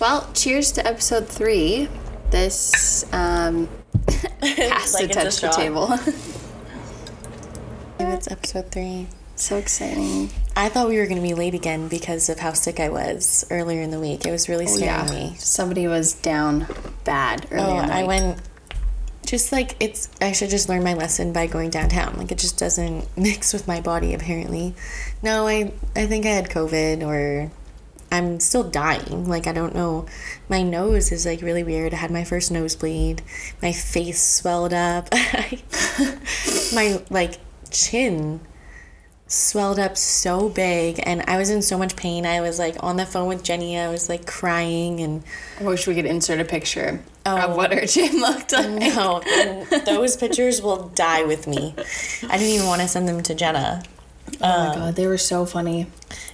Well, cheers to episode three. This um, has Like to it's a touch the shot. table. It's episode three. So exciting. I thought we were going to be late again because of how sick I was earlier in the week. It was really oh, scaring me. Somebody was down bad earlier. Oh, I went. Just like it's, I should just learn my lesson by going downtown. Like it just doesn't mix with my body. Apparently, no. I I think I had COVID or I'm still dying. Like I don't know. My nose is like really weird. I had my first nosebleed. My face swelled up. my like chin swelled up so big and I was in so much pain. I was like on the phone with Jenny. I was like crying and I wish we could insert a picture Oh. of what her chin looked like. no, those pictures will die with me. I didn't even want to send them to Jenna. Oh my um, god, they were so funny.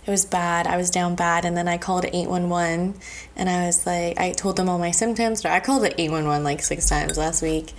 It was bad. I was down bad, and then I called 811, and I was like, I told them all my symptoms. But I called it 811 like six times last week,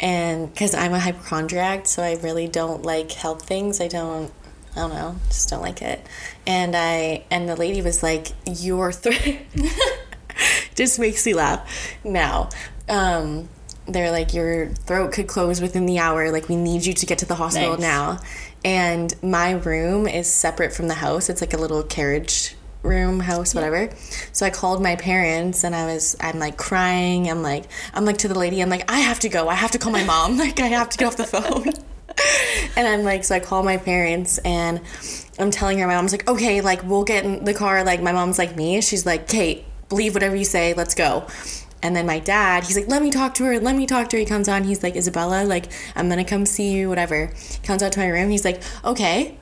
and because I'm a hypochondriac, so I really don't like help things. I don't. I don't know, just don't like it. And I and the lady was like, "Your throat just makes me laugh." Now, um, they're like, "Your throat could close within the hour. Like, we need you to get to the hospital Nice. now." And my room is separate from the house. It's like a little carriage room house whatever so i called my parents and i was i'm like crying i'm like i'm like to the lady i'm like i have to go i have to call my mom like i have to get off the phone and I'm like, so I call my parents and I'm telling her, my mom's like, okay, like we'll get in the car. Like my mom's like me. She's like, Kate, believe whatever you say. Let's go. And then my dad, he's like, let me talk to her. Let me talk to her. He comes on. He's like, Isabella, like I'm gonna come see you. Whatever. He Comes out to my room. He's like, okay.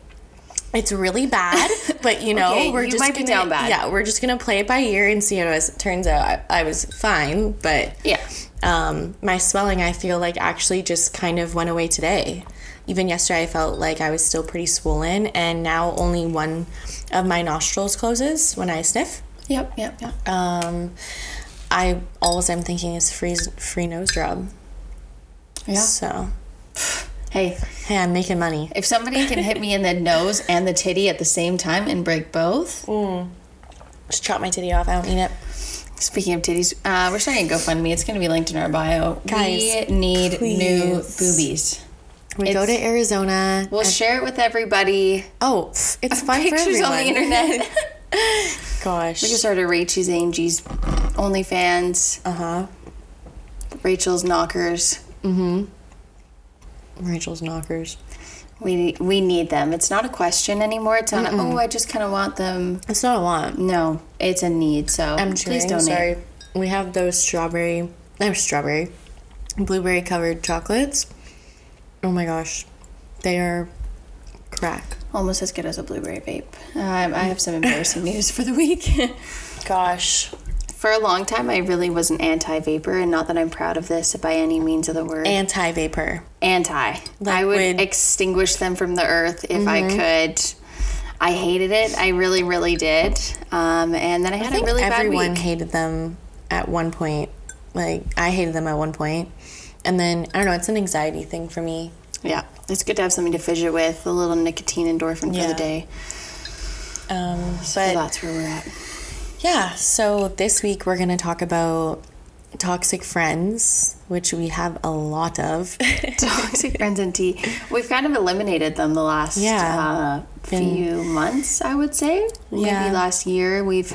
It's really bad, but you know Okay, we're you just might gonna, down bad. Yeah, we're just gonna play it by ear and see how it. Turns out I, I was fine, but Yeah. um, my swelling I feel like actually just kind of went away today. Even yesterday I felt like I was still pretty swollen and now only one of my nostrils closes when I sniff. Yep, yep, yep. Um, I always I'm thinking is free free nose job. Yeah. So Hey, hey, I'm making money. if somebody can hit me in the nose and the titty at the same time and break both. mm. Just chop my titty off. I don't need it. Speaking of titties, uh, we're starting a GoFundMe. It's going to be linked in our bio. Guys, we need new boobies. We go to Arizona. We'll share it with everybody. oh, it's fun for Pictures everyone. on the internet. Gosh. we just started Rachel's Angie's OnlyFans. uh huh. Rachel's Knockers. Mm hmm. Rachel's knockers. We we need them. It's not a question anymore. It's not. A, oh, I just kind of want them. It's not a want. No, it's a need. So I'm please donate. Sorry. We have those strawberry, no strawberry, blueberry covered chocolates. Oh my gosh, they are crack. Almost as good as a blueberry vape. Um, I have some embarrassing news for the week. Gosh, for a long time, I really was an anti-vapor, and not that I'm proud of this by any means of the word. anti vapor. anti. I would extinguish them from the earth if I Mm-hmm. could. I hated it. I really, really did. Um, and then I had I a really bad week. everyone hated them at one point. Like I hated them at one point, and then I don't know. It's an anxiety thing for me. Yeah, it's good to have something to fidget with, a little nicotine endorphin for the day. Um, So but that's where we're at. Yeah, so this week we're going to talk about toxic friends, which we have a lot of. Toxic friends and tea. We've kind of eliminated them the last Yeah. uh, few months, I would say. Yeah. Maybe last year we've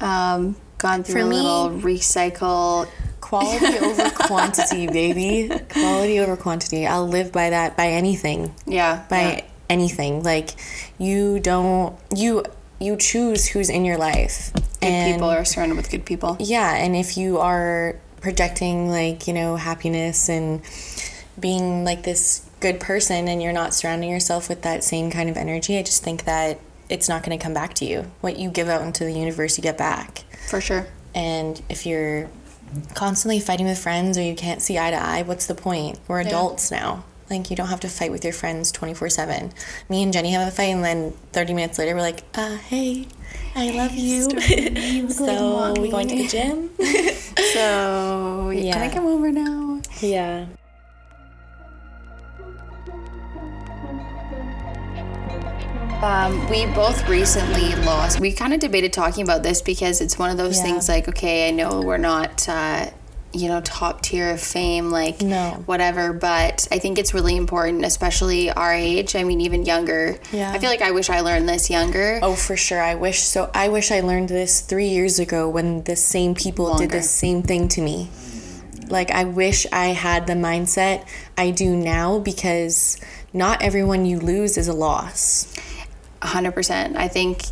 um, gone through For a me- little recycle. Quality over quantity, baby. Quality over quantity. I'll live by that by anything. Yeah. By yeah. anything. Like you don't you you choose who's in your life. Good and people are surrounded with good people. yeah, and if you are projecting like, you know, happiness and being like this good person and you're not surrounding yourself with that same kind of energy, I just think that it's not going to come back to you. What you give out into the universe, you get back. For sure. And if you're constantly fighting with friends or you can't see eye to eye, what's the point? We're adults now. Like you don't have to fight with your friends 24/7. Me and Jenny have a fight and then 30 minutes later we're like, "Uh, hey, I love you." so, we going to the gym? So, yeah. can I come over now? yeah. Um, we both recently lost. We kind of debated talking about this because it's one of those Yeah. things like, okay, I know we're not, uh, you know, top tier of fame, like No. whatever, but I think it's really important, especially our age. I mean, even younger. Yeah. I feel like I wish I learned this younger. Oh, for sure. I wish so. I wish I learned this three years ago when the same people did the same thing to me. Like, I wish I had the mindset I do now because not everyone you lose is a loss. 100%. I think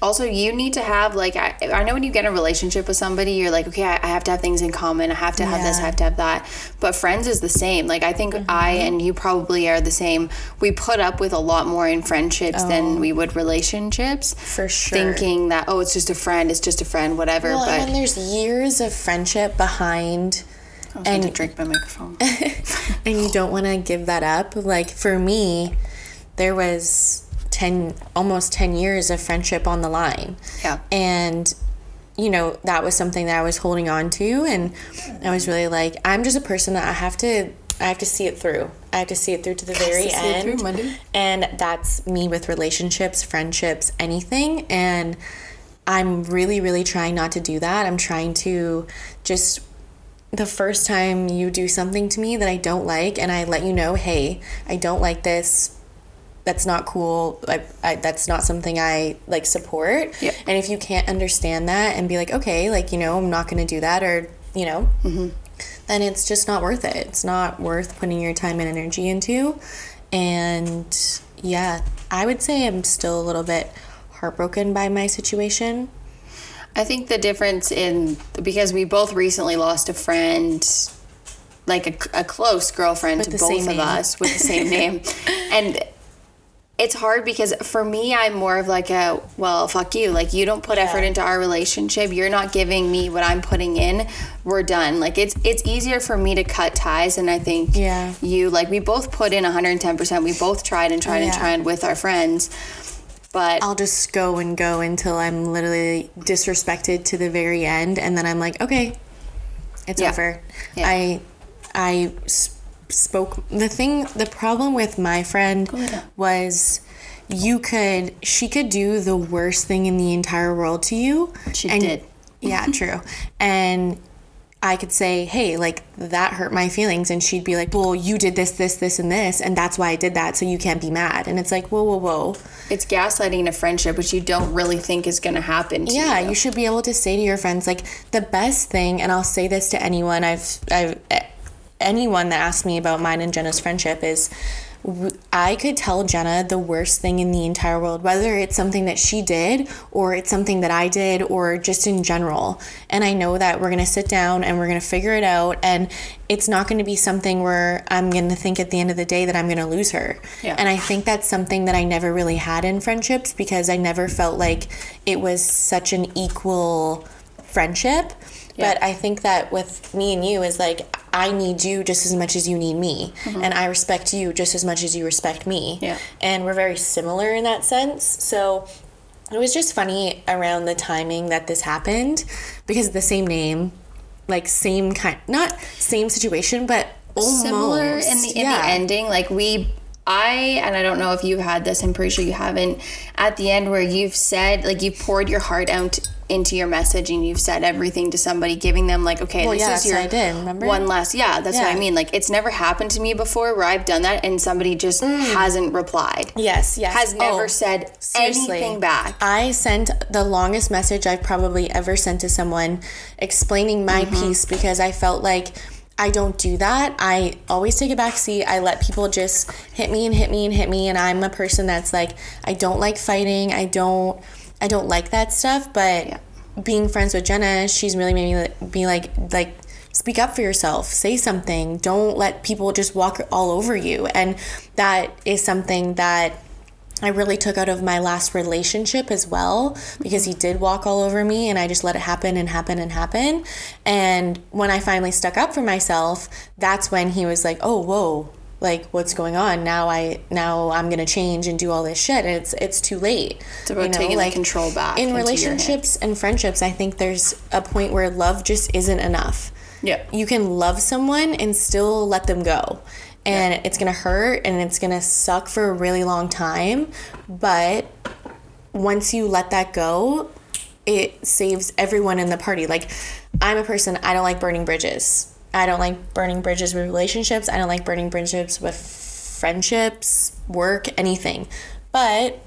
also you need to have like I, I know when you get in a relationship with somebody you're like okay I, I have to have things in common. I have to have this i have to have that. But friends is the same. Like i think mm-hmm. i and you probably are the same. We put up with a lot more in friendships than oh. we would relationships. For sure. thinking that oh it's just a friend it's just a friend whatever Well, but when there's years of friendship behind, I was to and- drink my microphone. and you don't want to give that up. Like for me, there was 10 almost 10 years of friendship on the line. Yeah. And you know, that was something that I was holding on to and I was really like I'm just a person that I have to I have to see it through. I have to see it through to the very to see it end. through, Monday. And that's me with relationships, friendships, anything and I'm really really trying not to do that. I'm trying to just the first time you do something to me that I don't like and I let you know, hey, I don't like this. That's not cool. I, I, that's not something I like support. Yep. And if you can't understand that and be like, okay, like, you know, I'm not going to do that or, you know, mm-hmm. then it's just not worth it. It's not worth putting your time and energy into. And yeah, I would say I'm still a little bit heartbroken by my situation. I think the difference in because we both recently lost a friend, like a, a close girlfriend to both of name. us with the same name, and it's hard because for me, I'm more of like a well, fuck you. Like you don't put effort into our relationship. You're not giving me what I'm putting in. We're done. Like it's it's easier for me to cut ties, and I think Yeah. you like we both put in 110. percent We both tried and tried and Yeah. tried with our friends, but I'll just go and go until I'm literally disrespected to the very end, and then I'm like, okay, it's Yeah. over. Yeah. I I spoke the thing. The problem with my friend was you could she could do the worst thing in the entire world to you. She and- did. Yeah, true. And I could say, hey, like that hurt my feelings. And she'd be like, well, you did this, this, this, and this. And that's why I did that. So you can't be mad. And it's like, whoa, whoa, whoa. it's gaslighting a friendship, which you don't really think is going to happen. To Yeah, you. you should be able to say to your friends like the best thing, and I'll say this to anyone I've, I've anyone that asks me about mine and Jenna's friendship is. I could tell Jenna the worst thing in the entire world, whether it's something that she did or it's something that I did or just in general. And I know that we're going to sit down and we're going to figure it out. And it's not going to be something where I'm going to think at the end of the day that I'm going to lose her. Yeah. And I think that's something that I never really had in friendships because I never felt like it was such an equal friendship. Yeah. But I think that with me and you is like I need you just as much as you need me, and I respect you just as much as you respect me. Mm-hmm. Yeah. And we're very similar in that sense. So it was just funny around the timing that this happened because the same name, like same kind, not same situation, but almost similar in the in yeah. the ending. Like we, I and I don't know if you've had this. I'm pretty sure you haven't. At the end, where you've said like you poured your heart out into your message and you've said everything to somebody, giving them like, okay, Well, this yeah, is your I did, remember? one last. Yeah, that's what I mean. Like it's never happened to me before where I've done that and somebody just hasn't replied. Yes, yes. Has never Oh, said seriously. anything back. I sent the longest message I've probably ever sent to someone explaining my Mm-hmm. piece because I felt like I don't do that. I always take a back seat. I let people just hit me and hit me and hit me and I'm a person that's like I don't like fighting. I don't I don't like that stuff, but Yeah. being friends with Jenna, she's really made me be like like speak up for yourself, say something. Don't let people just walk all over you. And that is something that I really took out of my last relationship as well because he did walk all over me and I just let it happen and happen and happen. And when I finally stuck up for myself, that's when he was like, "Oh, whoa. Like what's going on? Now i now i'm gonna change and do all this shit and it's it's too late. It's about taking the control back in relationships and friendships i think there's a point where love just isn't enough. Yeah. you can love someone and still let them go. And it's gonna hurt and it's gonna suck for a really long time but once you let that go it saves everyone in the party. Like i'm a person i don't like burning bridges i don't like burning bridges with relationships. I don't like burning bridges with friendships work anything. But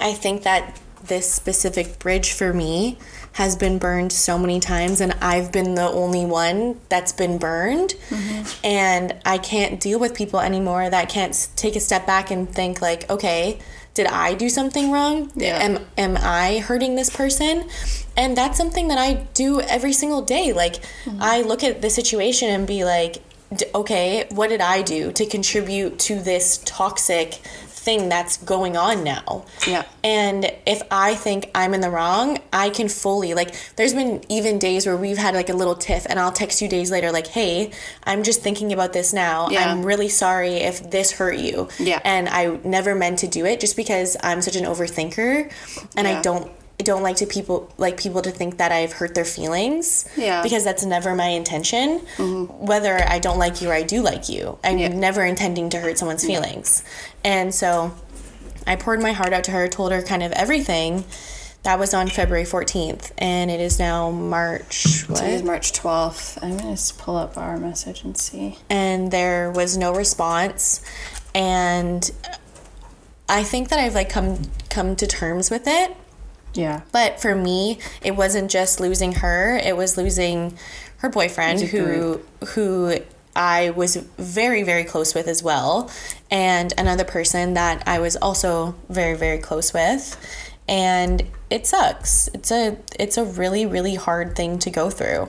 I think that this specific bridge for me has been burned so many times, and I've been the only one that's been burned. Mm-hmm. And I can't deal with people anymore that can't take a step back and think, like, okay, did I do something wrong? Yeah. Am, am I hurting this person? And that's something that I do every single day. Like, mm-hmm. I look at the situation and be like, d- okay, what did I do to contribute to this toxic thing that's going on now? Yeah. And if I think I'm in the wrong, I can fully like there's been even days where we've had like a little tiff and I'll text you days later like, "Hey, I'm just thinking about this now. Yeah. I'm really sorry if this hurt you." Yeah. And I never meant to do it just because I'm such an overthinker and Yeah. I don't like to people like people to think that I've hurt their feelings. Yeah. Because that's never my intention. Mm-hmm. Whether I don't like you or I do like you. I'm Yeah. never intending to hurt someone's feelings. And so I poured my heart out to her, told her kind of everything. That was on February 14th, and it is now March. What? Today is March 12th. I'm going to just pull up our message and see. and there was no response. And I think that I've like come come to terms with it. Yeah. But for me, it wasn't just losing her; it was losing her boyfriend, who who I was very very close with as well, and another person that I was also very very close with, and it sucks. It's a it's a really really hard thing to go through.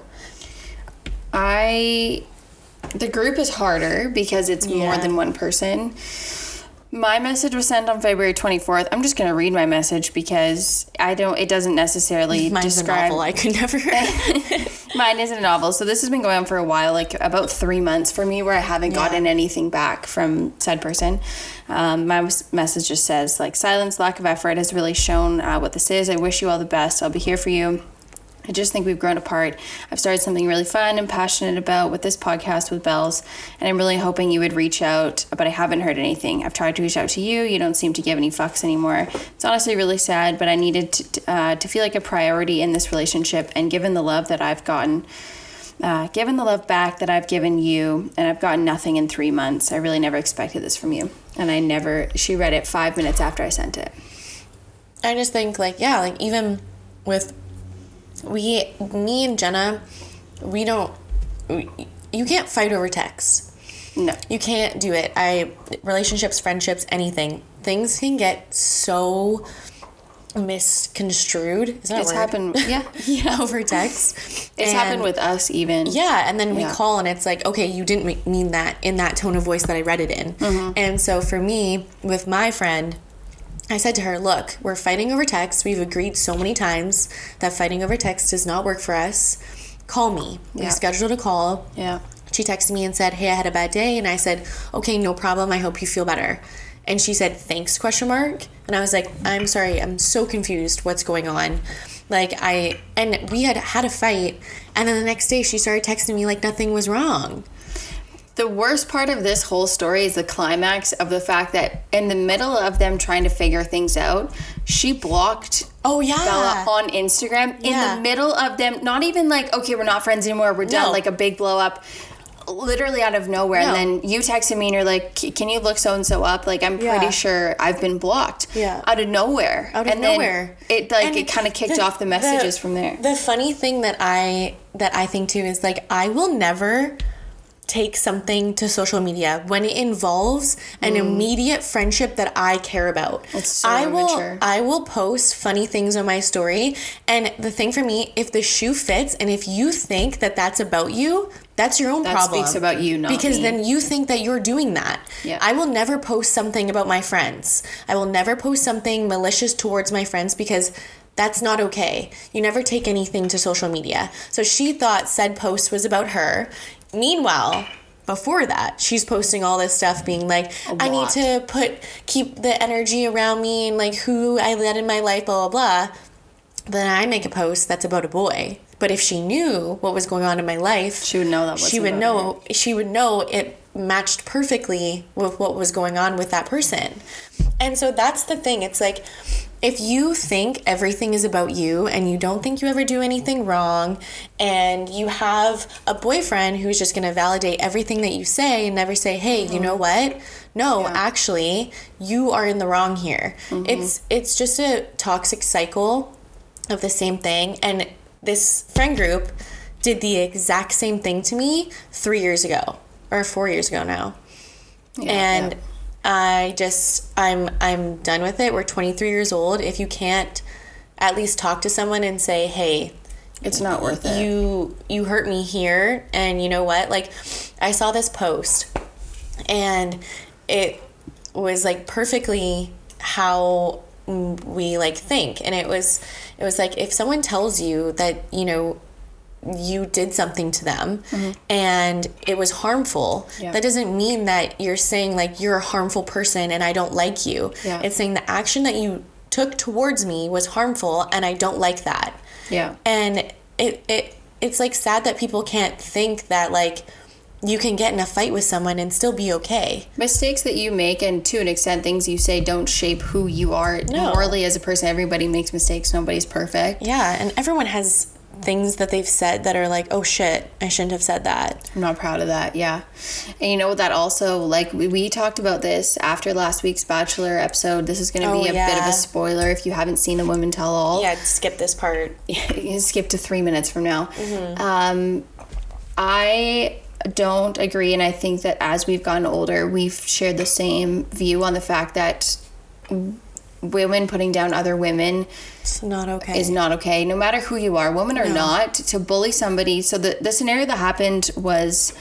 I the group is harder because it's more than one person. My message was sent on February 24th. I'm just going to read my message because I don't it doesn't necessarily Mine's describe a novel. I could never. Mine isn't a novel. So this has been going on for a while, like about three months for me, where I haven't gotten anything back from said person. Um, my message just says like silence, lack of effort has really shown uh, what this is. I wish you all the best. I'll be here for you. I just think we've grown apart. I've started something really fun and passionate about with this podcast with Bells, and I'm really hoping you would reach out, but I haven't heard anything. I've tried to reach out to you. You don't seem to give any fucks anymore. It's honestly really sad, but I needed to, uh, to feel like a priority in this relationship, and given the love that I've gotten, uh, given the love back that I've given you, and I've gotten nothing in three months, I really never expected this from you. And I never, she read it five minutes after I sent it. I just think like yeah, like even with we me and Jenna, we don't we, you can't fight over text. No. You can't do it. I relationships, friendships, anything. Things can get so misconstrued. Is that It's word? happened, yeah. yeah, over text. It's And- happened with us even. yeah, and then we call and it's like, okay, you didn't mean that in that tone of voice that I read it in. Mm-hmm. And so for me, with my friend, I said to her, look, we're fighting over text. We've agreed so many times that fighting over text does not work for us. Call me. We Yeah. scheduled a call. Yeah. She texted me and said, "Hey, I had a bad day." And I said, "Okay, no problem. I hope you feel better." And she said, "Thanks?" question mark. And I was like, "I'm sorry. I'm so confused. What's going on?" Like I and we had had a fight, and then the next day she started texting me like nothing was wrong. The worst part of this whole story is the climax of the fact that in the middle of them trying to figure things out, she blocked Oh yeah. Bella on Instagram in the middle of them. Not even like, okay, we're not friends anymore. We're done. No. Like a big blow up. Literally out of nowhere, No. and then you texted me and you're like, "Can you look so and so up?" Like I'm pretty sure I've been blocked. Yeah. out of nowhere. out of and then nowhere. it like And it kind of kicked off the messages from there. The funny thing that I that I think too is like I will never take something to social media when it involves an immediate friendship that I care about. Mm. It's so I will. I will post funny things on my story and the thing for me if the shoe fits and if you think that that's about you, that's your own That problem. speaks about you, not Because me. then you think that you're doing that. Yeah. I will never post something about my friends. I will never post something malicious towards my friends because that's not okay. You never take anything to social media. So she thought said post was about her. Meanwhile, before that, she's posting all this stuff being like, I need to put keep the energy around me and like who I let in my life, blah blah blah. Then I make a post that's about a boy. But if she knew what was going on in my life, She would know that she would know she would know it matched perfectly with what was going on with that person. And so that's the thing. It's like if you think everything is about you and you don't think you ever do anything wrong and you have a boyfriend who's just going to validate everything that you say and never say, "Hey, you know what? No, actually, you are in the wrong here." Mm-hmm. It's it's just a toxic cycle of the same thing and this friend group did the exact same thing to me 3 years ago or 4 years ago now and yeah. I just I'm I'm done with it. We're 23 years old. If you can't at least talk to someone and say, "Hey, It's not worth it. you you hurt me here and you know what? Like I saw this post and it was like perfectly how we like think and it was it was like if someone tells you that, you know, you did something to them mm-hmm. and it was harmful Yeah. that doesn't mean that you're saying like you're a harmful person and i don't like you Yeah. it's saying the action that you took towards me was harmful and i don't like that yeah. and it, it it's like sad that people can't think that like you can get in a fight with someone and still be okay Mistakes that you make, and to an extent, things you say don't shape who you are No. morally as a person. Everybody makes mistakes. Nobody's perfect. yeah and everyone has things that they've said that are like oh shit i shouldn't have said that I'm not proud of that. Yeah. And you know what? That also, like, we, we talked about this after last week's Bachelor episode. This is going to Oh, be a bit of a spoiler if you haven't seen the Women Tell All. yeah skip this part skip to three minutes from now. Mm-hmm. Um, I don't agree, and I think that as we've gotten older, we've shared the same view on the fact that women putting down other women it's not okay. is not okay, no matter who you are, woman or not, to bully somebody. So the, the scenario that happened was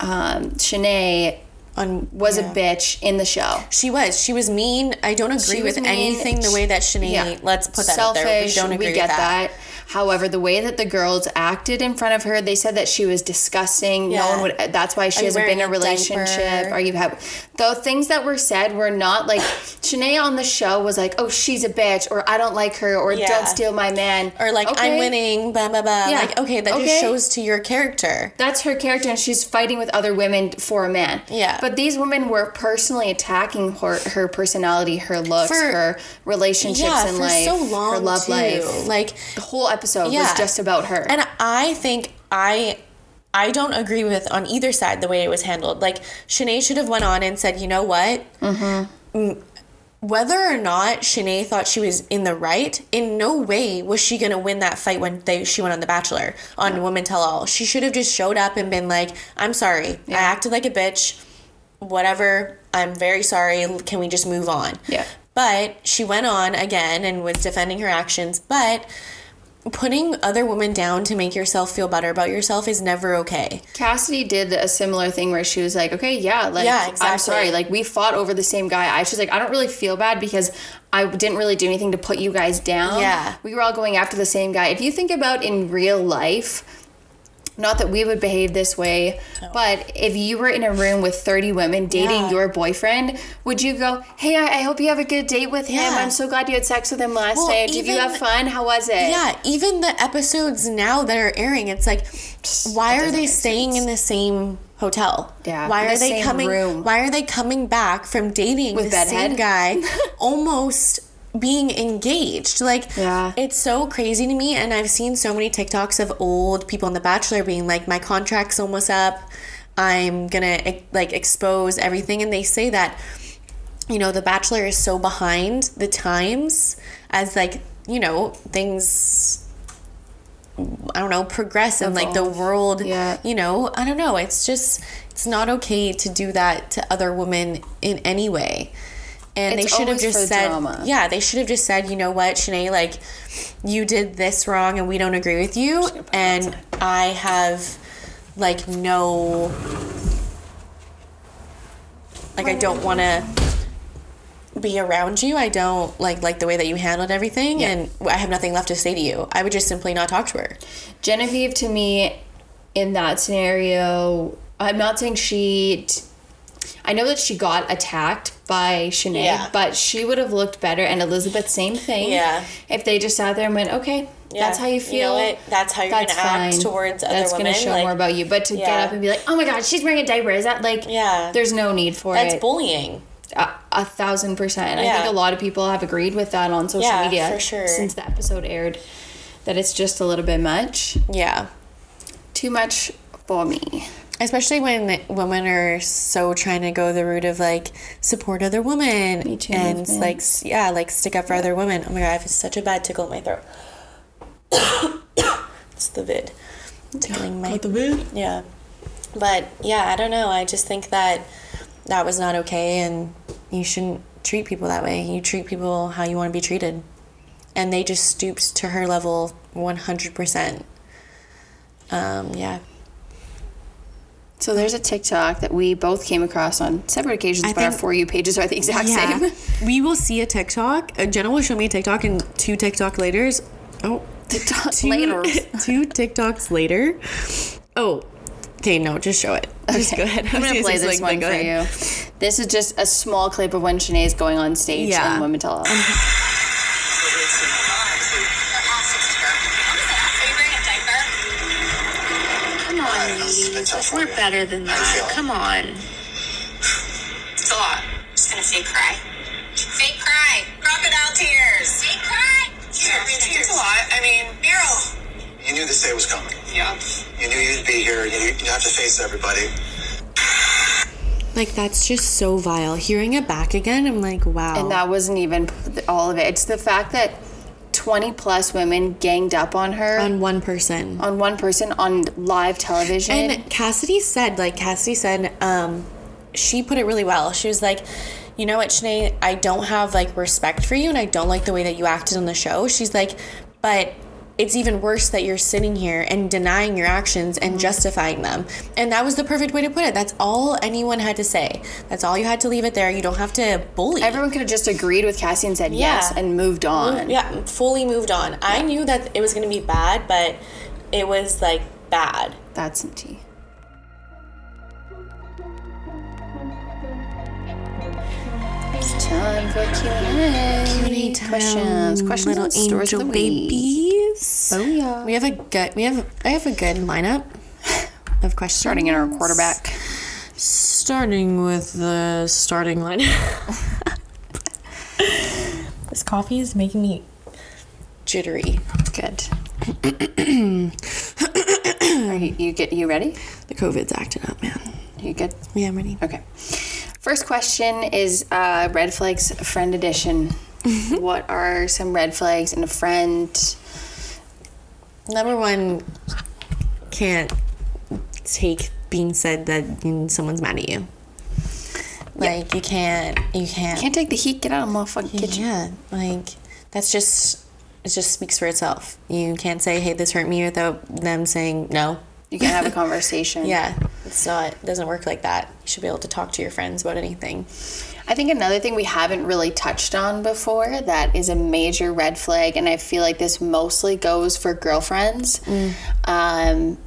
um, Shanae on was yeah. a bitch in the show. She was. She was mean. I don't agree with mean. anything the way that Shanae. Let's put that out there. We don't agree we get with that. However, the way that the girls acted in front of her, they said that she was disgusting. No one would. That's why she Are hasn't been in a relationship. diaper? Are you have? The things that were said were not like Shanae on the show was like, "Oh, she's a bitch," or "I don't like her," or Yeah. "Don't steal my man," Or like Okay. I'm winning, blah blah blah. Yeah. Like okay, that Okay. just shows to your character. That's her character, and she's fighting with other women for a man. Yeah. But these women were personally attacking her, her personality, her looks, For- her relationships Yeah, in life, so long her love too. life. Like the whole episode Yeah. was just about her. And I think I I don't agree with on either side the way it was handled. Like Shanae should have went on and said, you know what? Mm-hmm. Whether or not Shanae thought she was in the right, in no way was she gonna win that fight when they she went on The Bachelor on Women Tell All. She should have just showed up and been like, "I'm sorry, I acted like a bitch. Whatever. I'm very sorry. Can we just move on?" Yeah. But she went on again and was defending her actions. But putting other women down to make yourself feel better about yourself is never okay. Cassidy did a similar thing where she was like, "Okay, yeah, like Yeah, I'm sorry, like we fought over the same guy." I she's like, "I don't really feel bad because I didn't really do anything to put you guys down. Yeah. we were all going after the same guy. If you think about in real life." Not that we would behave this way, but if you were in a room with 30 women dating Yeah. your boyfriend, would you go, Hey, I, I hope you have a good date with him. Yeah. I'm so glad you had sex with him last Well, night. Did you have fun? How was it? Yeah, even the episodes now that are airing, it's like, why are they staying in the same hotel? Yeah, Why the are they coming? room. Why are they coming back from dating With the same guy, almost being engaged? Like, Yeah. it's so crazy to me. And I've seen so many TikToks of old people on The Bachelor being like, my contract's almost up. I'm gonna like expose everything, and they say that you know, The Bachelor is so behind the times as like, you know, things I don't know, progress and like the world, Yeah. you know, I don't know. It's just it's not okay to do that to other women in any way. And It's they should have just said, drama. yeah, they should have just said, you know what, Shanae, like, you did this wrong and we don't agree with you. And I have, like, no, like, I don't want to be around you. I don't like like the way that you handled everything, and I have nothing left to say to you. I would just simply not talk to her. Genevieve to me in that scenario I'm not saying she. T- I know that she got attacked by Shanae, Yeah. but she would have looked better. And Elizabeth, same thing. Yeah. If they just sat there and went, okay, that's how you feel. know what? That's how you're that's gonna act towards other That's women. gonna show like, more about you. But to get up and be like, oh my god, she's wearing a diaper. Is that like? Yeah. There's no need for That's it. That's bullying. a, a thousand percent. I think a lot of people have agreed with that on social Yeah, media for sure. since the episode aired. That it's just a little bit much. Yeah. Too much for me. Especially when women are so trying to go the route of like support other women Me too and like yeah, like stick up for other women. Oh my god, I have such a bad tickle in my throat. it's the vid. Tickling my the vid. Yeah. But yeah, I don't know. I just think that that was not okay and you shouldn't treat people that way. You treat people how you want to be treated. And they just stooped to her level 100%. Um, yeah. So there's a TikTok that we both came across on separate occasions, I but our think- for you pages are the exact Yeah. same. We will see a TikTok. Uh, Jenna will show me a TikTok and two TikTok laters. Oh, TikTok two, laters. two TikToks later. Oh, okay, no, just show it. Just go ahead. I'm I was gonna play this one for ahead. you. This is just a small clip of when Shanae's going on stage Yeah. and Women Tell Us. We're better than that. Come on. It's a lot. Just gonna fake cry. Fake cry. Crocodile tears. Fake cry. Yeah, it's a lot. I mean, Meryl. You knew this day was coming. Yeah. You knew you'd be here. You you'd have to face everybody. Like that's just so vile. Hearing it back again, I'm like, wow. And that wasn't even all of it. It's the fact that 20 plus women ganged up on her on, on one person. On one person on live television. And Cassidy said, like Cassidy said, um, she put it really well. She was like, you know what, Shanae, I don't have like respect for you and I don't like the way that you acted on the show. She's like, but it's even worse that you're sitting here and denying your actions and mm-hmm. justifying them. And that was the perfect way to put it. That's all anyone had to say. That's all you had to leave it there. You don't have to bully. Everyone could have just agreed with Cassie and said yes and moved on. yeah, fully moved on. I knew that it was going to be bad, but it was like bad. That's some tea. It's time for Q&A. Questions. Questions little angel of the Oh, yeah. We have a good. We have. I have a good lineup of questions. Starting in our quarterback. Starting with the starting line. this coffee is making me jittery. Good. Are you, you get you ready? The COVID's acting up, man. You good? Yeah, I'm ready. Okay. First question is uh, red flags friend edition. what are some red flags in a friend? Number one, can't take being said that someone's mad at you. Like you can't. You can't. Can't take the heat. Get out of my fucking kitchen. Yeah, like that's just it just speaks for itself. You can't say, "Hey, this hurt me," without them saying no. You can't have a conversation. Yeah, it's not. It doesn't work like that. You should be able to talk to your friends about anything. I think another thing we haven't really touched on before that is a major red flag, and I feel like this mostly goes for girlfriends. Um,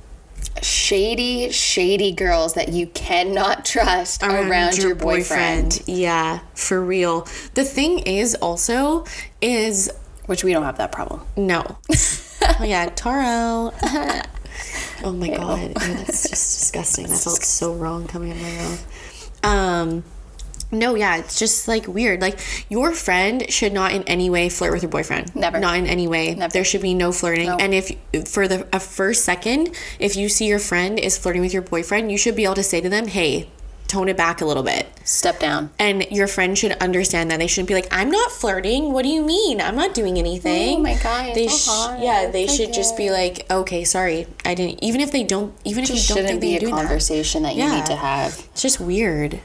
shady, shady girls that you cannot trust around, your, boyfriend. Yeah, for real. The thing is also is Which we don't have that problem. no. oh yeah, Taro. oh my god, Ew, that's just disgusting. That felt so wrong coming out of my mouth. Um. No, yeah, it's just like weird. Like your friend should not in any way flirt with your boyfriend. Never. Not in any way. Never. There should be no flirting. No. And if for the a first second, if you see your friend is flirting with your boyfriend, you should be able to say to them, "Hey, tone it back a little bit." Step down. And your friend should understand that. They shouldn't be like, "I'm not flirting. What do you mean? I'm not doing anything." Oh my God, They so sh- yeah, they should just be like, "Okay, sorry, I didn't." Even if they don't, even if Just you don't shouldn't think be a doing that, conversation that, you Yeah. need to have. it's just weird.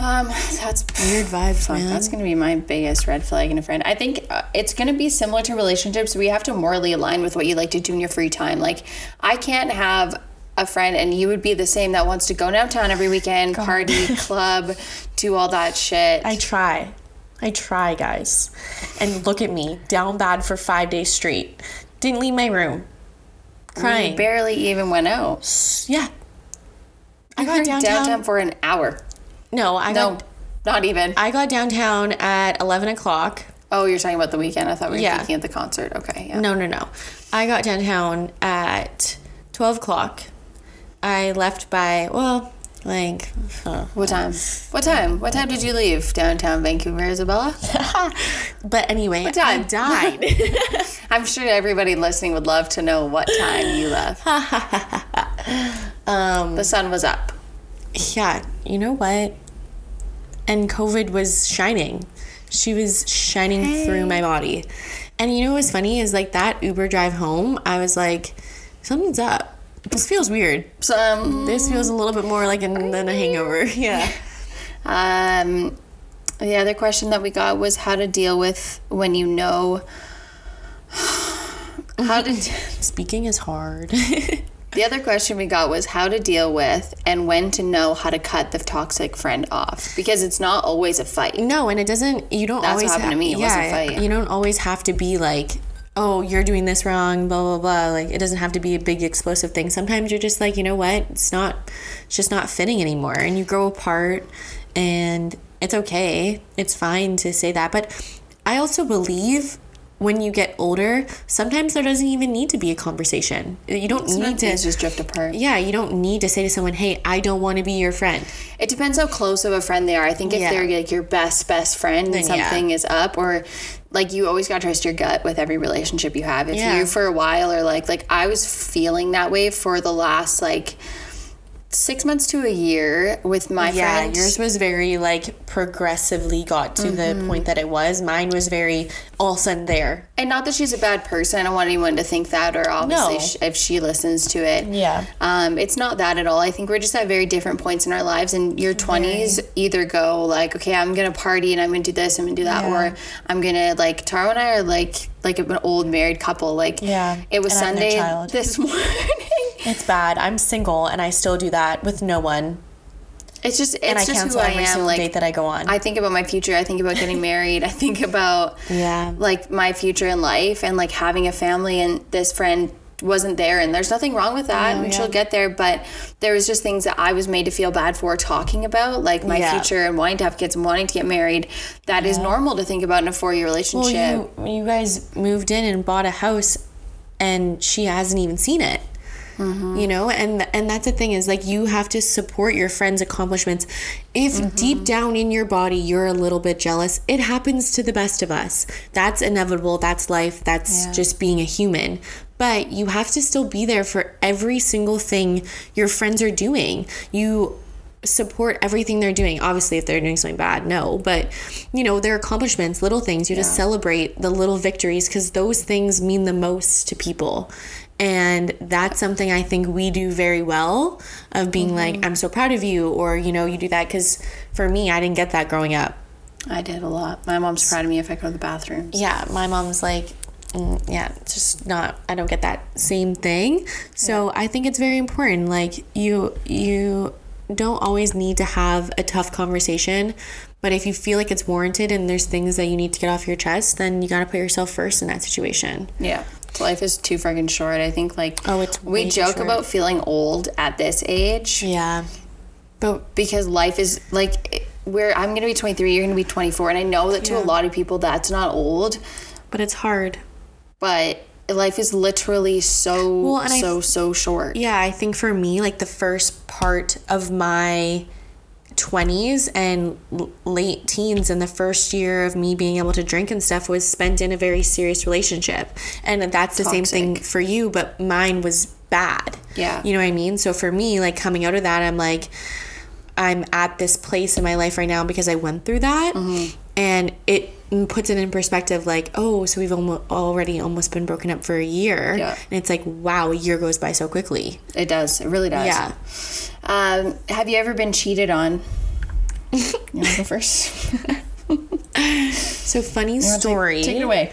Um, that's Weird vibes, Fuck, man. That's going to be my biggest red flag in a friend. I think uh, it's going to be similar to relationships. We have to morally align with what you like to do in your free time. Like, I can't have a friend, and you would be the same that wants to go downtown every weekend, party, club, do all that shit. I try. I try, guys. And look at me, down bad for five days straight. Didn't leave my room. Crying. barely even went out. yeah. I You got downtown. downtown for an hour. No, I No, got not even. I got downtown at eleven o'clock. oh, you're talking about the weekend. I thought we were Yeah. thinking at the concert. Okay, yeah. No, no, no. I got downtown at twelve o'clock. I left by well, like uh, What time? What time? What time did you leave downtown Vancouver, Isabella? but anyway, What time? I died. I'm sure everybody listening would love to know what time you left. um, The sun was up. Yeah, you know what? And COVID was shining. She was shining through my body. And you know what's funny is like that Uber drive home, I was like, something's up. This feels weird. Some This feels a little bit more like an, than a hangover. Yeah. Um, the other question that we got was how to deal with when you know. How to. Speaking is hard. The other question we got was how to deal with and when to know how to cut the toxic friend off because it's not always a fight. no, and it doesn't. You don't That's always. happened to me. It yeah, fight. You don't always have to be like, oh, you're doing this wrong. Blah blah blah. Like it doesn't have to be a big explosive thing. Sometimes you're just like, you know what? It's not. It's just not fitting anymore, and you grow apart, and it's okay. It's fine to say that, but I also believe. When you get older, sometimes there doesn't even need to be a conversation. You don't need to just drift apart. yeah, you don't need to say to someone, "Hey, I don't want to be your friend." It depends how close of a friend they are. I think if Yeah. they're like your best best friend and Then, yeah. something is up, or like you always gotta trust your gut with every relationship you have. If Yeah. you for a while or like like I was feeling that way for the last like six months to a year with my friends. yeah, friends. yours was very like progressively got to Mm-hmm. the point that it was. Mine was very all sudden there. and not that she's a bad person. I don't want anyone to think that, or obviously No. sh if she listens to it. Yeah. Um, it's not that at all. I think we're just at very different points in our lives. And your 20s, either go like, okay, I'm going to party and I'm going to do this, I'm going to do that, or I'm going to, like, Taro and I are like, like an old married couple. Like, Yeah, it was and I have no Sunday this morning. It's bad. I'm single and I still do that with no one. It's just, it's And I just cancel every single Like, date that I go on. I think about my future. I think about getting married. I think about Yeah. like my future in life and like having a family. And this friend wasn't there, and there's nothing wrong with that. Oh, and she'll get there, but there was just things that I was made to feel bad for talking about, like my Yeah. future and wanting to have kids and wanting to get married. That is normal to think about in a four year relationship. Well, you you guys moved in and bought a house, and she hasn't even seen it. Mm-hmm. You know, and and that's the thing is like you have to support your friends' accomplishments. If Mm-hmm. deep down in your body you're a little bit jealous, it happens to the best of us. That's inevitable. That's life. That's just being a human. But you have to still be there for every single thing your friends are doing. You support everything they're doing. Obviously, if they're doing something bad, no. But you know, their accomplishments, little things. You just celebrate the little victories because those things mean the most to people. And that's something I think we do very well of being like, I'm so proud of you, or you know, you do that because for me, I didn't get that growing up. I did a lot. My mom's proud of me if I go to the bathroom. Yeah, my mom's like, mm, yeah, just not. I don't get that same thing. So I think it's very important. Like you, you don't always need to have a tough conversation, but if you feel like it's warranted and there's things that you need to get off your chest, then you got to put yourself first in that situation. Yeah. Life is too freaking short. I think like Oh, it's we joke short. about feeling old at this age. Yeah, but because life is like we're I'm gonna be 23, you're gonna be 24, and I know that to a lot of people that's not old, but it's hard. but life is literally so Well, I- so so short. Yeah, I think for me, like the first part of my 20s and l- late teens and the first year of me being able to drink and stuff was spent in a very serious relationship. And that's the same thing for you, but mine was bad. Yeah. You know what I mean? So for me, like coming out of that, I'm like, I'm at this place in my life right now because I went through that. Mm-hmm. And it puts it in perspective like, oh, so we've almo- already almost been broken up for a year. Yeah. And it's like, wow, a year goes by so quickly. It does. It really does. Yeah. Um, have you ever been cheated on? you want to go first? So funny story. Take it away.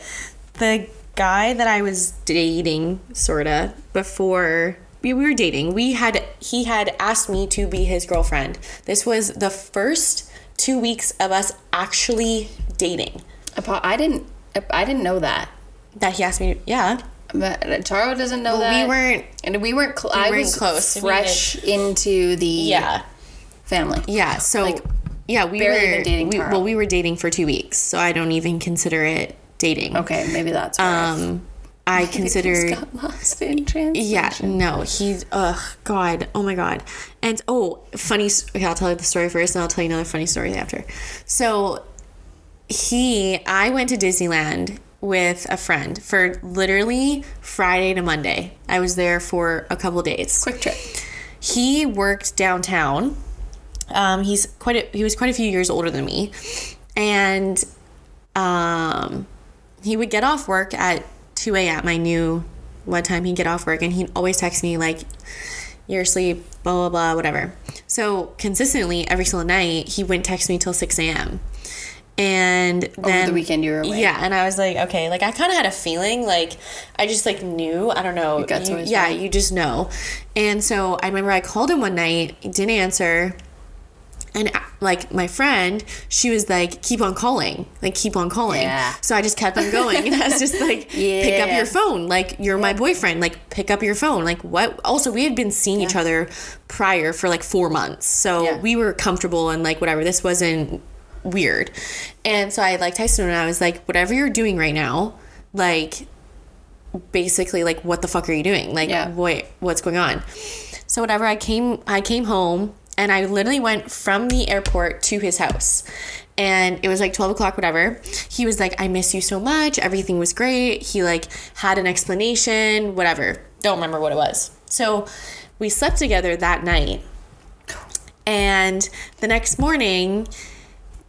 The guy that I was dating, sorta, before we we were dating, we had he had asked me to be his girlfriend. This was the first two weeks of us actually dating. I didn't. I didn't know that. That he asked me to, yeah. But Taro doesn't know that. we weren't. and we weren't. Cl- I weren't was close. Fresh into the Yeah. family. Yeah. So Like, yeah, we were dating we, well, we were dating for two weeks, so I don't even consider it dating. Okay, maybe that's. Um, I consider. got lost in translation. Yeah, no, he's ugh, God, oh my God, and oh, funny. Okay, I'll tell you the story first, and I'll tell you another funny story after. So, he, I went to Disneyland with a friend for literally Friday to Monday. I was there for a couple days. Quick trip. He worked downtown. Um, he's quite a, he was quite a few years older than me, and um, he would get off work at 2 a.m. I knew what time he'd get off work, and he'd always text me like, "You're asleep," blah blah blah, whatever. So consistently every single night, he wouldn't text me till 6 a.m. And then the weekend you were away. Yeah, And I was like, okay, like I kind of had a feeling, like I just like knew. I don't know. gut's you- yeah, right. you just know. And so I remember I called him one night, didn't answer. And uh, like my friend, she was like, keep on calling, like keep on calling. Yeah. So I just kept on going. And I was just like, pick up your phone. Like, you're my boyfriend. Like, pick up your phone. Like, what? Also, we had been seeing each other prior for like four months. So Yeah. we were comfortable and like whatever. This wasn't weird. And so I like texted him and I was like, whatever you're doing right now, like, basically like what the fuck are you doing? Like Yeah. what what's going on? So whatever i came i came home and i literally went from the airport to his house. And it was like 12 o'clock whatever. He was like i miss you so much. Everything was great. He like had an explanation whatever. Don't remember what it was. so we slept together that night. And the next morning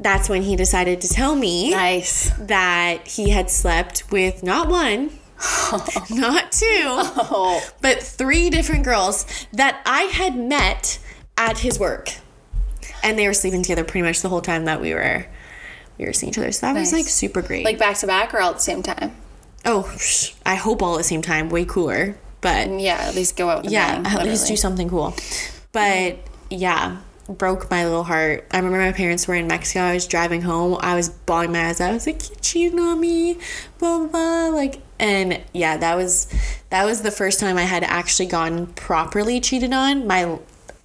that's when he decided to tell me Nice. that he had slept with not one, not two, oh. but three different girls that I had met at his work. And they were sleeping together pretty much the whole time that we were we were seeing each other. So that was like super great. Like back to back or all at the same time? oh, I hope all at the same time, way cooler. But Yeah, at least go out. With yeah, bang, at least do something cool. But yeah, broke my little heart. I remember my parents were in Mexico. I was driving home. I was bawling my eyes out. I was like, "You cheated on me," blah blah blah. Like, and yeah, that was that was the first time I had actually gone properly cheated on. My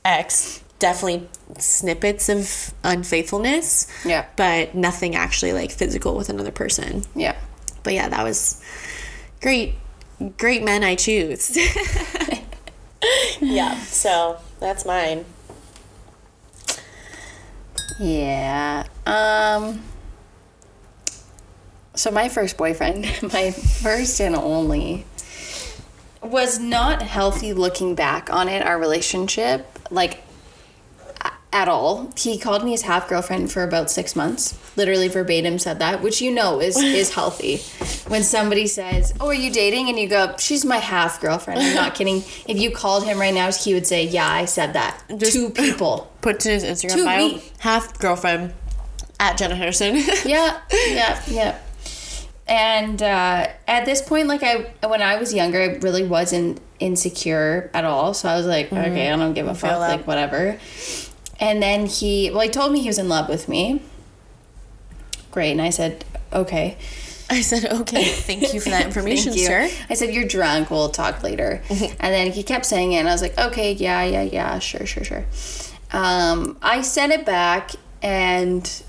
ex definitely snippets of unfaithfulness. Yeah. but nothing actually like physical with another person. Yeah. But yeah, that was great. Great men I choose. Yeah. So that's mine. Yeah. Um. So my first boyfriend, my first and only, was not healthy. Looking back on it, our relationship, like at all. He called me his half girlfriend for about six months. Literally verbatim said that, which you know is is healthy. When somebody says, "Oh, are you dating?" and you go, "She's my half girlfriend." I'm not kidding. If you called him right now, he would say, "Yeah, I said that." Two people. Put to his Instagram To bio. me. Half girlfriend at Jenna Henderson. yeah, yeah, yeah. And uh, at this point, like I, when I was younger, I really wasn't insecure at all. So I was like, okay, I don't give a fuck, like whatever. And then he, well, he told me he was in love with me. Great, and I said, okay. I said, okay, thank you for that information, sir. I said, You're drunk, we'll talk later. and then he kept saying it, and I was like, Okay, yeah, yeah, yeah, sure, sure, sure. Um, I sent it back, and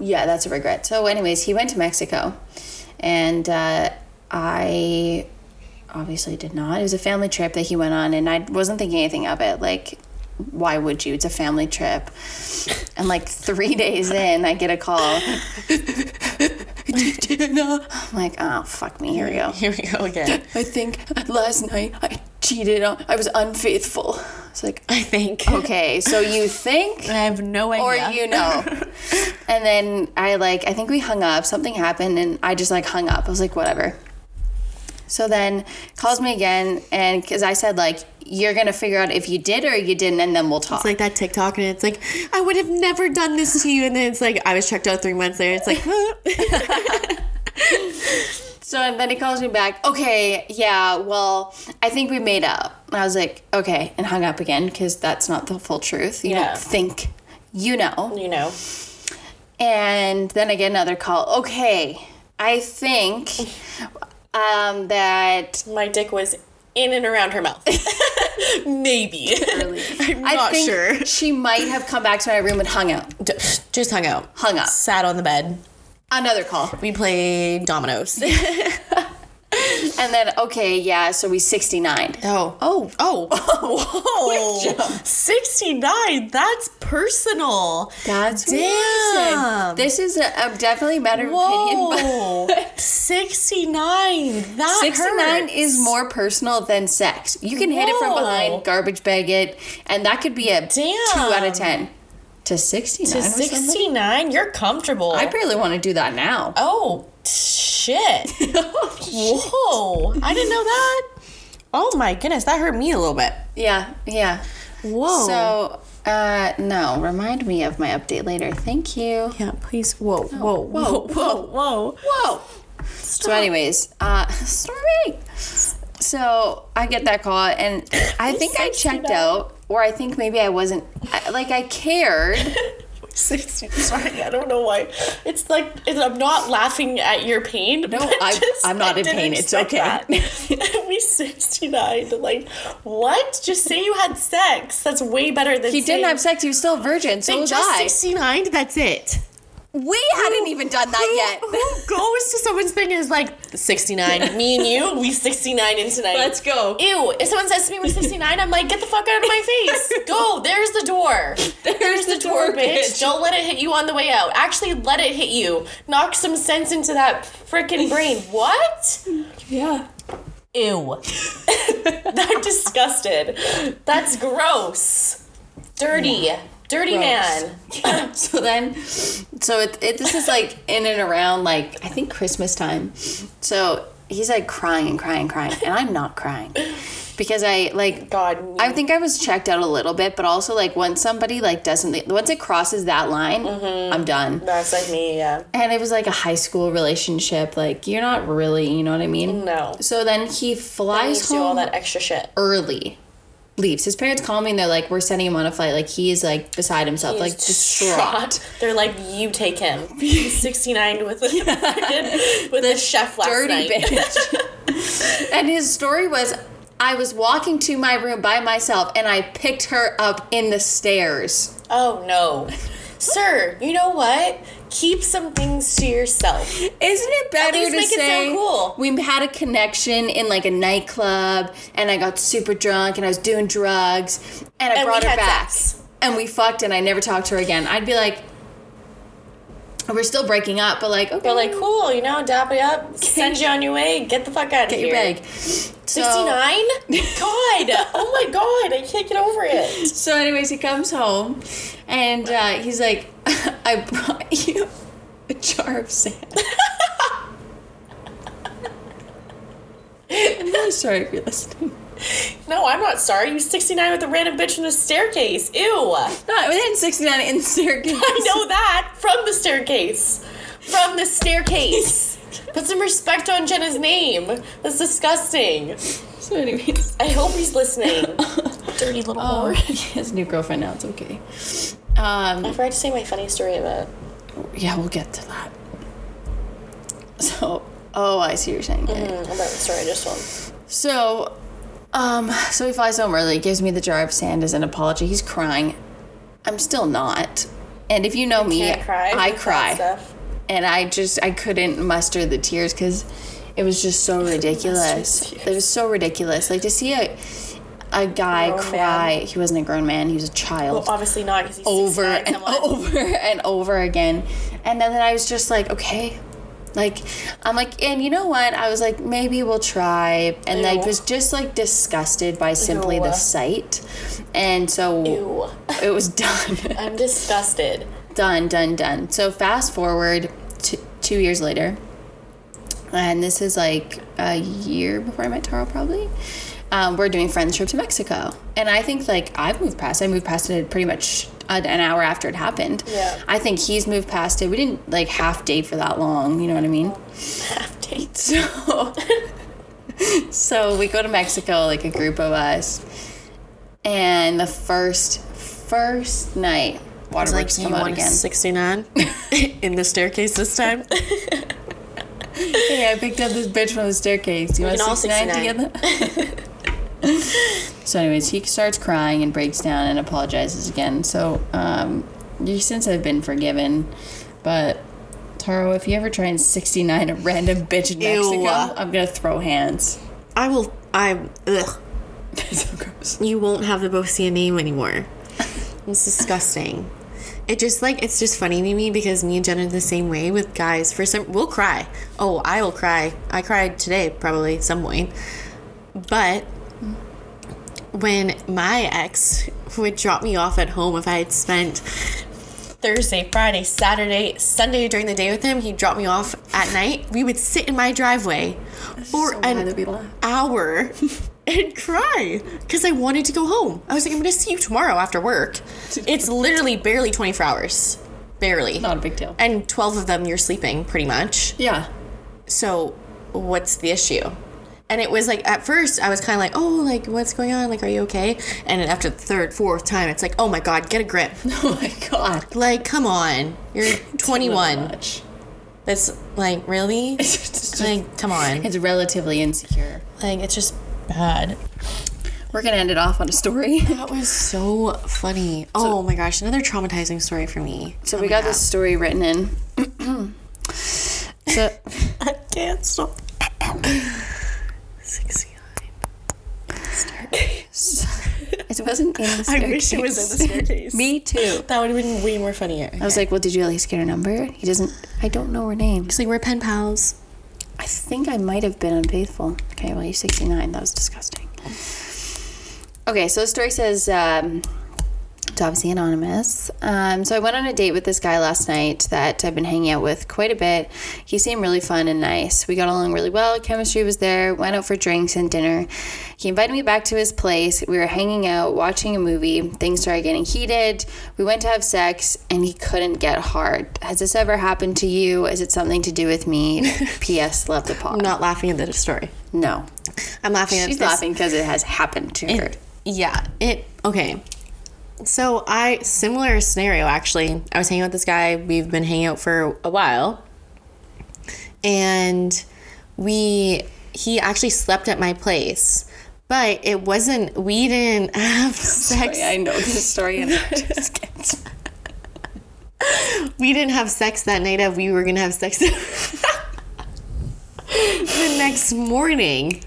yeah, that's a regret. So, anyways, he went to Mexico, and uh, I obviously did not. It was a family trip that he went on, and I wasn't thinking anything of it. Like, why would you? It's a family trip. And like three days in, I get a call. I'm like, oh, fuck me. Here we go. Here we go again. I think last night I cheated on, I was unfaithful. It's like, I think. okay, so you think I have no idea. or you know. and then I like, I think we hung up, something happened, and I just like hung up. I was like, whatever. So then calls me again, and because I said, like, you're gonna figure out if you did or you didn't, and then we'll talk. It's like that TikTok, and it's like, I would have never done this to you. And then it's like, I was checked out three months later. It's like, huh? So and then he calls me back. Okay, yeah, well, I think we made up. And I was like, okay, and hung up again because that's not the full truth. You Yeah. don't think, you know. You know. And then I get another call. Okay, I think Um, that My dick was in and around her mouth. Maybe. I'm I not sure. she might have come back to my room and hung out. D- Just hung out. Hung up. Sat on the bed. Another call. We played dominoes. And then, okay, yeah, so we 69. Oh. Oh. Oh. Whoa. 69. That's personal. That's Damn. This is a, a definitely better opinion, but 69. That 69 hurts. is more personal than sex. You can hit it from behind, garbage bag it, and that could be a 2 out of 10. To 69 to 69, you're comfortable. I barely want to do that now. oh, shit. Whoa. I didn't know that. Oh my goodness, that hurt me a little bit. Yeah, yeah. Whoa. So, uh, no, remind me of my update later. Thank you. yeah, please. Whoa, whoa, whoa, whoa, whoa. Whoa. So, anyways, uh, Stormy. So I get that call, and I think I checked out, or I think maybe I wasn't. I, like I cared. 60. Sorry, I don't know why. It's like it's, I'm not laughing at your pain. No, I'm- I'm not in pain. It's okay. we 69. Like, what? Just say you had sex. That's way better than He didn't have sex. He was still a virgin. So was just I. 69, that's it. We hadn't even done that yet. Who, who goes to someone's thing and is like, 69? Me and you, we 69 in tonight. Let's go. Ew, if someone says to me we're 69, I'm like, get the fuck out of my face. Go, there's the door. There's, the, door, bitch. Don't let it hit you on the way out. Actually, let it hit you. Knock some sense into that freaking brain. What? Yeah. Ew. I'm disgusted. That's gross. Dirty. Dirty man. so then, so it, it this is like in and around like I think Christmas time. So he's like crying and crying and crying, and I'm not crying because I like God. I think I was checked out a little bit, but also like once somebody like doesn't once it crosses that line, mm-hmm. I'm done. That's like me, yeah. And it was like a high school relationship. Like you're not really, you know what I mean? No. So then he flies to do all that extra shit. early. Leaves. His parents call me and they're like, "We're sending him on a flight." Like he is like beside himself, like distraught. They're like, you take him. He's 69 with a, freaking- with the, chef last dirty night. bitch. and his story was I was walking to my room by myself and I picked her up in the stairs. Oh no. Sir, you know what? Keep some things to yourself. Isn't it better to make it say cool. we had a connection in like a nightclub and I got super drunk and I was doing drugs and I And brought her back sex. and we fucked and I never talked to her again. I'd be like we're still breaking up, but like okay, But like, cool, you know, dap you up, send you on your way, get the fuck out of get here. Get your bag. 69? God, oh my god, I can't get over it. So, anyways, he comes home and uh, he's like, I brought you a jar of sand. I'm really sorry if you're listening. No, I'm not sorry. You 69 with a random bitch in the staircase. Ew. No, within 69 in the staircase. I know that from the staircase. From the staircase. Put some respect on Jenna's name. That's disgusting. So, anyways. I hope he's listening. Dirty little Oh, whore. he has a new girlfriend now. It's okay. Um, I forgot to say my funny story about. yeah, we'll get to that. So, oh, I see what you're saying. Mm-hmm. about the story I just told. So, um, so he flies home early, gives me the jar of sand as an apology. He's crying. I'm still not. And if you know me, Can't cry. I cry. And I just I couldn't muster the tears because it was just so ridiculous. It was so ridiculous. Like to see a a guy Grown cry. He wasn't a grown man. He was a child. Well, obviously not he's over and someone. over and over again. And then I was just like, okay. Like I'm like, and you know what? I was like, maybe we'll try. And I was just like disgusted by simply Ew. the sight. And so Ew. it was done. I'm disgusted. done, done, done. So fast forward to two years later. And this is like a year before I met Taro, probably. Um, we're doing friends trip to Mexico, and I think like I've moved past. I moved past it pretty much an an hour after it happened. Yeah. I think he's moved past it. We didn't like half date for that long. You know what I mean? Half date. So, so we go to Mexico, like a group of us, and the first first night, waterworks like you come out want again. 69 in the staircase this time. hey, I picked up this bitch from the staircase. You We want all 69 together? So, anyways, he starts crying and breaks down and apologizes again. So, um, you since I've been forgiven, but Taro, if you ever try and 69 a random bitch in Mexico, Ew. I'm gonna throw hands. I will. I. Ugh. It's so gross. You won't have the Bosia name anymore. It's disgusting. It just like it's just funny to me because me and Jen are the same way with guys. For some, we'll cry. Oh, I will cry. I cried today, probably at some point. But when my ex would drop me off at home if I had spent Thursday, Friday, Saturday, Sunday during the day with him, he'd drop me off at night. We would sit in my driveway for So an that we laughed. hour and cry because I wanted to go home. I was like, I'm going to see you tomorrow after work. It's literally barely 24 hours. Barely. Not a big deal. And 12 of them you're sleeping pretty much. Yeah. So, what's the issue? And it was like, at first, I was kind of like, oh, like, what's going on? Like, are you okay? And then after the third, fourth time, it's like, oh my God, get a grip. Oh my god. Like, come on. You're It's a little 21. much. That's like, really? Just- Like, come on. it's relatively insecure. Like, it's just bad. We're gonna end it off on a story. That was so funny. Oh my gosh, another traumatizing story for me. So oh we got this story written in. so I can't stop. 69. it wasn't in the I wish it was in the staircase. Me too. That would have been way more funnier. I was like, well, did you at least get her number? He doesn't. I don't know her name. It's like we're pen pals. I think I might have been unfaithful. Okay, well, you're 69. That was disgusting. Okay, so the story says um, it's obviously anonymous. Um, so I went on a date with this guy last night that I've been hanging out with quite a bit. He seemed really fun and nice. We got along really well. Chemistry was there. Went out for drinks and dinner. He invited me back to his place. We were hanging out, watching a movie. Things started getting heated. We went to have sex, and he couldn't get hard. Has this ever happened to you? Is it something to do with me? P.S. Love the pod. I'm not laughing at the story. No. I'm laughing at She's laughing because it has happened to her. Yeah, it okay. So I similar scenario actually. I was hanging out with this guy. We've been hanging out for a while, and we he actually slept at my place, but it wasn't. We didn't have sex. I know this story and it just gets. we didn't have sex that night. Of we were gonna have sex the next morning.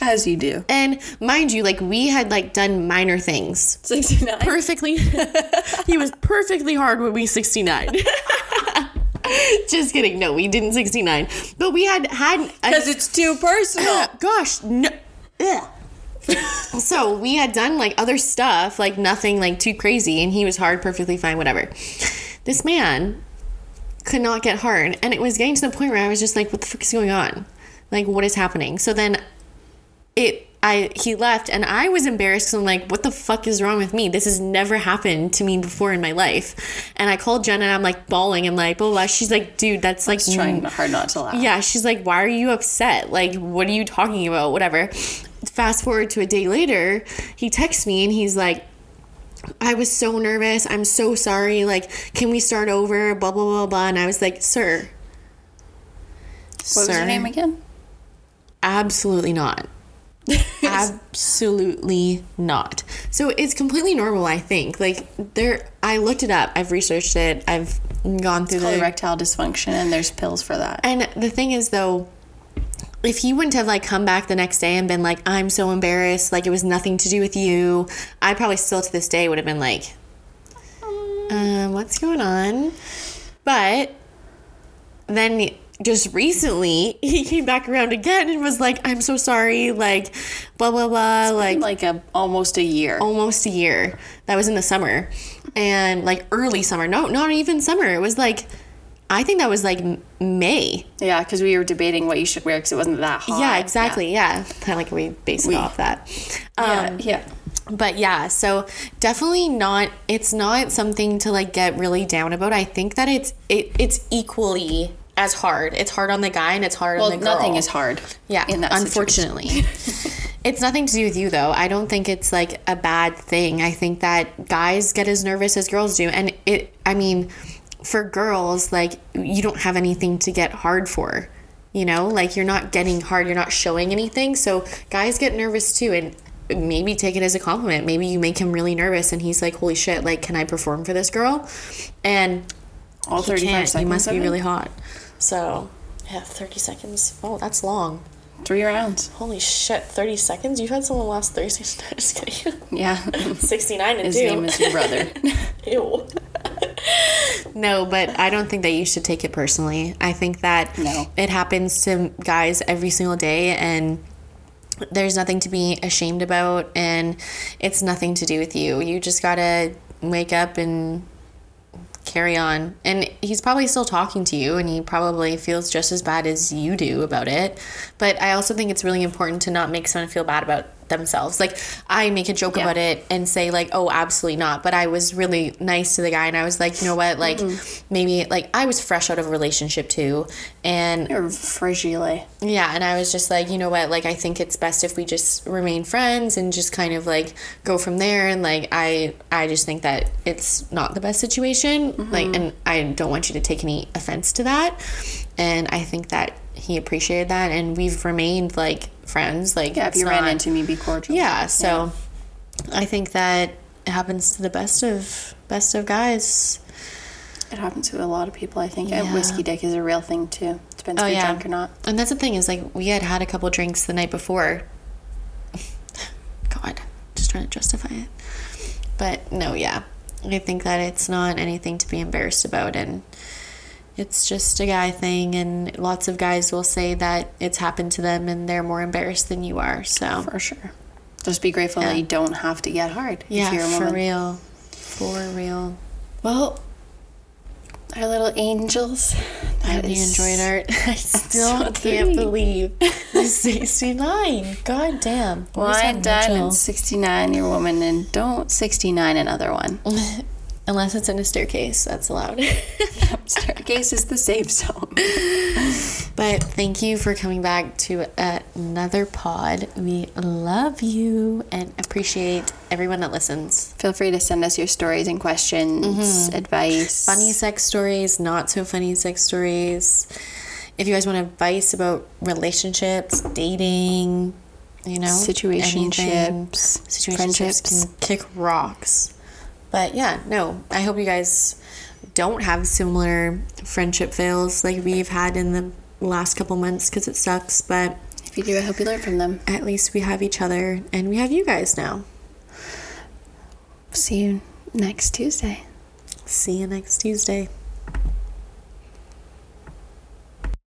As you do. And mind you, like we had like done minor things. 69. perfectly he was perfectly hard when we 69 just kidding no we didn't 69 but we had had Because it's too personal. gosh no Ugh. so we had done like other stuff like nothing like too crazy and he was hard perfectly fine whatever this man could not get hard and it was getting to the point where i was just like what the fuck is going on like what is happening so then it I he left and I was embarrassed because I'm like, what the fuck is wrong with me? This has never happened to me before in my life. And I called Jen and I'm like bawling. I'm like, blah, blah. She's like, dude, that's like trying hard not to laugh. yeah, she's like, why are you upset? Like, what are you talking about? Whatever. Fast forward to a day later, he texts me and he's like, I was so nervous. I'm so sorry. Like, can we start over? Blah, blah, blah, blah. And I was like, sir. What was your name again? Absolutely not. Absolutely not. So it's completely normal, I think. Like there I looked it up. I've researched it. I've gone through the erectile dysfunction, and there's pills for that. And the thing is though, if he wouldn't have like come back the next day and been like, I'm so embarrassed, like it was nothing to do with you, I probably still to this day would have been like, um, what's going on? But then just recently he came back around again and was like, I'm so sorry, like blah blah blah, like like a almost a year. almost a year. That was in the summer. And like early summer. No, not even summer. It was like I think that was like May. Yeah, because we were debating what you should wear because it wasn't that hot. Yeah, exactly. Yeah. Kind of like we base it off that. Yeah. Um, yeah. But yeah, so definitely not it's not something to like get really down about. I think that it's it it's equally as hard. It's hard on the guy and it's hard Well, on the girl. nothing is hard. Yeah, unfortunately. it's nothing to do with you though. I don't think it's like a bad thing. I think that guys get as nervous as girls do and it I mean, for girls like you don't have anything to get hard for. You know, like you're not getting hard, you're not showing anything. So guys get nervous too and maybe take it as a compliment. Maybe you make him really nervous and he's like, Holy shit, like can I perform for this girl? And All he 35 can't. seconds. You must be really hot. So yeah, thirty seconds. Oh, that's long. Three rounds. Holy shit, 30 seconds? You've had someone last 30 seconds. Just kidding. Yeah. 69 and His two. name is your brother. Ew. no, but I don't think that you should take it personally. I think that No. it happens to guys every single day and there's nothing to be ashamed about and it's nothing to do with you. You just got to wake up and carry on. And he's probably still talking to you and he probably feels just as bad as you do about it. But I also think it's really important to not make someone feel bad about themselves. Like I make a joke Yeah. about it and say like, "Oh, absolutely not." But I was really nice to the guy and I was like, "You know what? Like mm-hmm. maybe like I was fresh out of a relationship too." And You're fragile. yeah, and I was just like, you know what? Like, I think it's best if we just remain friends and just kind of like go from there. And like, I, I just think that it's not the best situation. Like, mm-hmm. and I don't want you to take any offense to that. And I think that he appreciated that, and we've remained like friends. Like, Yeah, if you ran into me, be cordial. yeah. So, I think that it happens to the best of best of guys. It happens to a lot of people, I think. Yeah. And whiskey dick is a real thing, too. Depends Oh, if you're yeah. drunk or not. And that's the thing is like we had had a couple drinks the night before. God, just trying to justify it. But no, yeah. I think that it's not anything to be embarrassed about and it's just a guy thing and lots of guys will say that it's happened to them and they're more embarrassed than you are. So For sure. Just be grateful Yeah. that you don't have to get hard yeah, for real. For real. Well, our little angels. That you enjoyed art I still so can't believe 69. God damn. Wine that done Mitchell? 69 your woman and don't 69 another one. Unless it's in a staircase, that's allowed. Staircase is the safe zone. but thank you for coming back to another pod. We love you and appreciate everyone that listens. Feel free to send us your stories and questions, mm-hmm. advice. Funny sex stories, not so funny sex stories. If you guys want advice about relationships, dating, you know, anything, situationships, situationships friendships. can kick rocks. But yeah, no, I hope you guys don't have similar friendship fails like we've had in the last couple months because it sucks. But If you do, I hope you learn from them. at least we have each other and we have you guys now. See you next Tuesday. See you next Tuesday.